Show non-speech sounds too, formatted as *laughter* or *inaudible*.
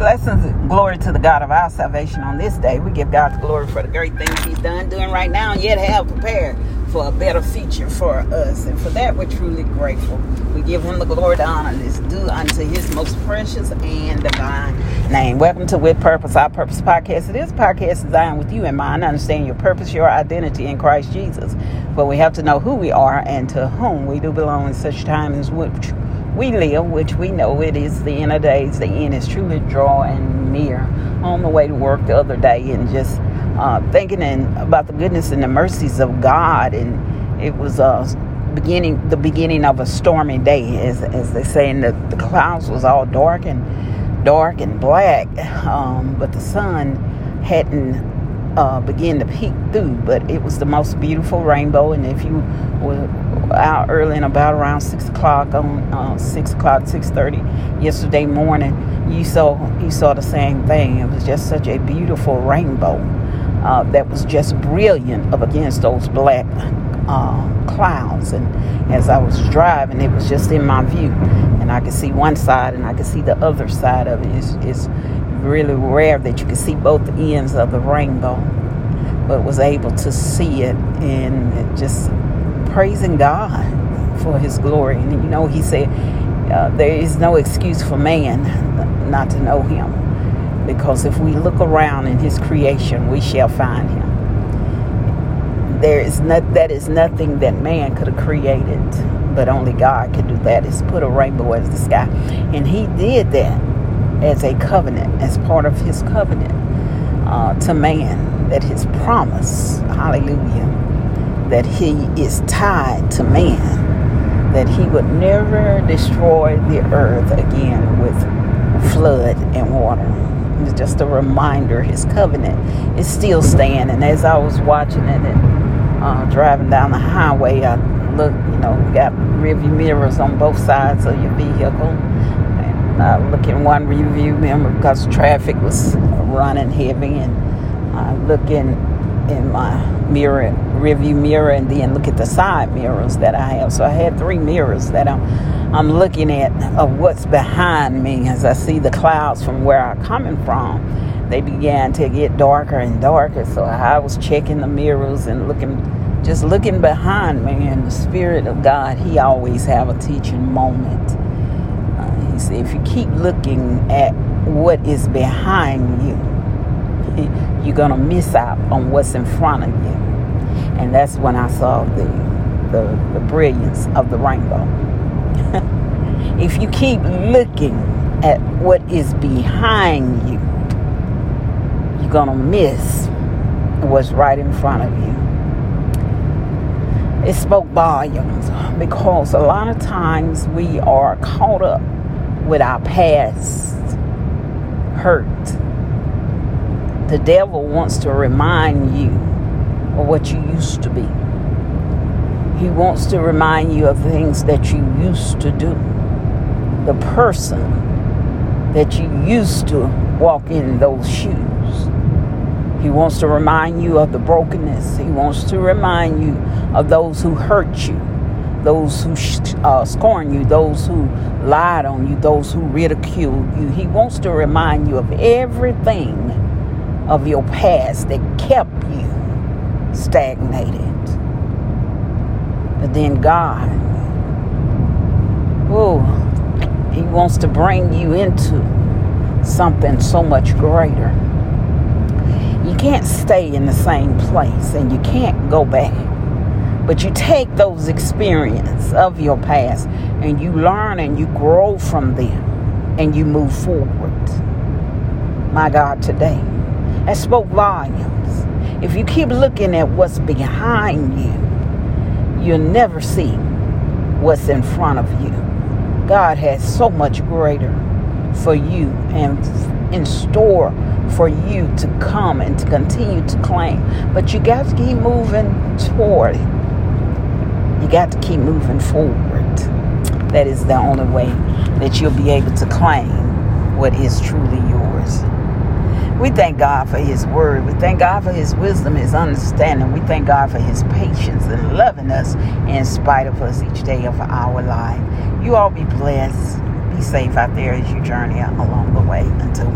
Blessings, glory to the God of our salvation on this day. We give God the glory for the great things He's done, doing right now, and yet have prepared for a better future for us. And for that, we're truly grateful. We give Him the glory, the honor that's due unto His most precious and divine name. Welcome to With Purpose, Our Purpose podcast. It is a podcast designed with you in mind, understanding your purpose, your identity in Christ Jesus. But we have to know who we are and to whom we do belong in such time as which we live, which we know it is the end of days. The end is truly drawing near. On the way to work the other day and just uh, thinking and about the goodness and the mercies of God, and it was uh, beginning the beginning of a stormy day, as, as they say, and the, the clouds was all dark and dark and black, um, but the sun hadn't uh, begin to peek through. But it was the most beautiful rainbow, and if you were out early and about around six o'clock on uh, six o'clock, six thirty yesterday morning, you saw you saw the same thing. It was just such a beautiful rainbow uh, that was just brilliant up against those black uh, clouds. And as I was driving, it was just in my view, and I could see one side and I could see the other side of it. It's, it's really rare that you could see both ends of the rainbow, but was able to see it and it just praising God for His glory. And you know, He said, uh, There is no excuse for man not to know Him. Because if we look around in His creation, we shall find Him. There is not, that is nothing that man could have created, but only God could do that. Is put a rainbow as the sky, and He did that as a covenant, as part of His covenant uh, to man. That His promise, Hallelujah, that he is tied to man, that he would never destroy the earth again with flood and water. It's just a reminder, his covenant is still standing. And as I was watching it and uh, driving down the highway, I look, you know, we got rearview mirrors on both sides of your vehicle. And I look in one rearview mirror because traffic was running heavy, and I look in in my mirror, rearview mirror, and then look at the side mirrors that I have. So I had three mirrors that I'm I'm looking at of what's behind me as I see the clouds from where I'm coming from. They began to get darker and darker. So I was checking the mirrors and looking, just looking behind me. And the Spirit of God, He always have a teaching moment. Uh, he said, if you keep looking at what is behind you, *laughs* you're going to miss out on what's in front of you. And that's when I saw the, the, the brilliance of the rainbow. *laughs* if you keep looking at what is behind you, you're going to miss what's right in front of you. It spoke volumes because a lot of times we are caught up with our past hurt the devil wants to remind you of what you used to be. He wants to remind you of things that you used to do. The person that you used to walk in those shoes. He wants to remind you of the brokenness. He wants to remind you of those who hurt you, those who uh, scorn you, those who lied on you, those who ridiculed you. He wants to remind you of everything of your past that kept you stagnated. But then God, oh, He wants to bring you into something so much greater. You can't stay in the same place and you can't go back. But you take those experiences of your past and you learn and you grow from them and you move forward. My God, today that spoke volumes. If you keep looking at what's behind you, you'll never see what's in front of you. God has so much greater for you and in store for you to come and to continue to claim. But you got to keep moving toward it. You got to keep moving forward. That is the only way that you'll be able to claim what is truly yours. We thank God for His word. We thank God for His wisdom, His understanding. We thank God for His patience and loving us in spite of us each day of our life. You all be blessed. Be safe out there as you journey along the way. Until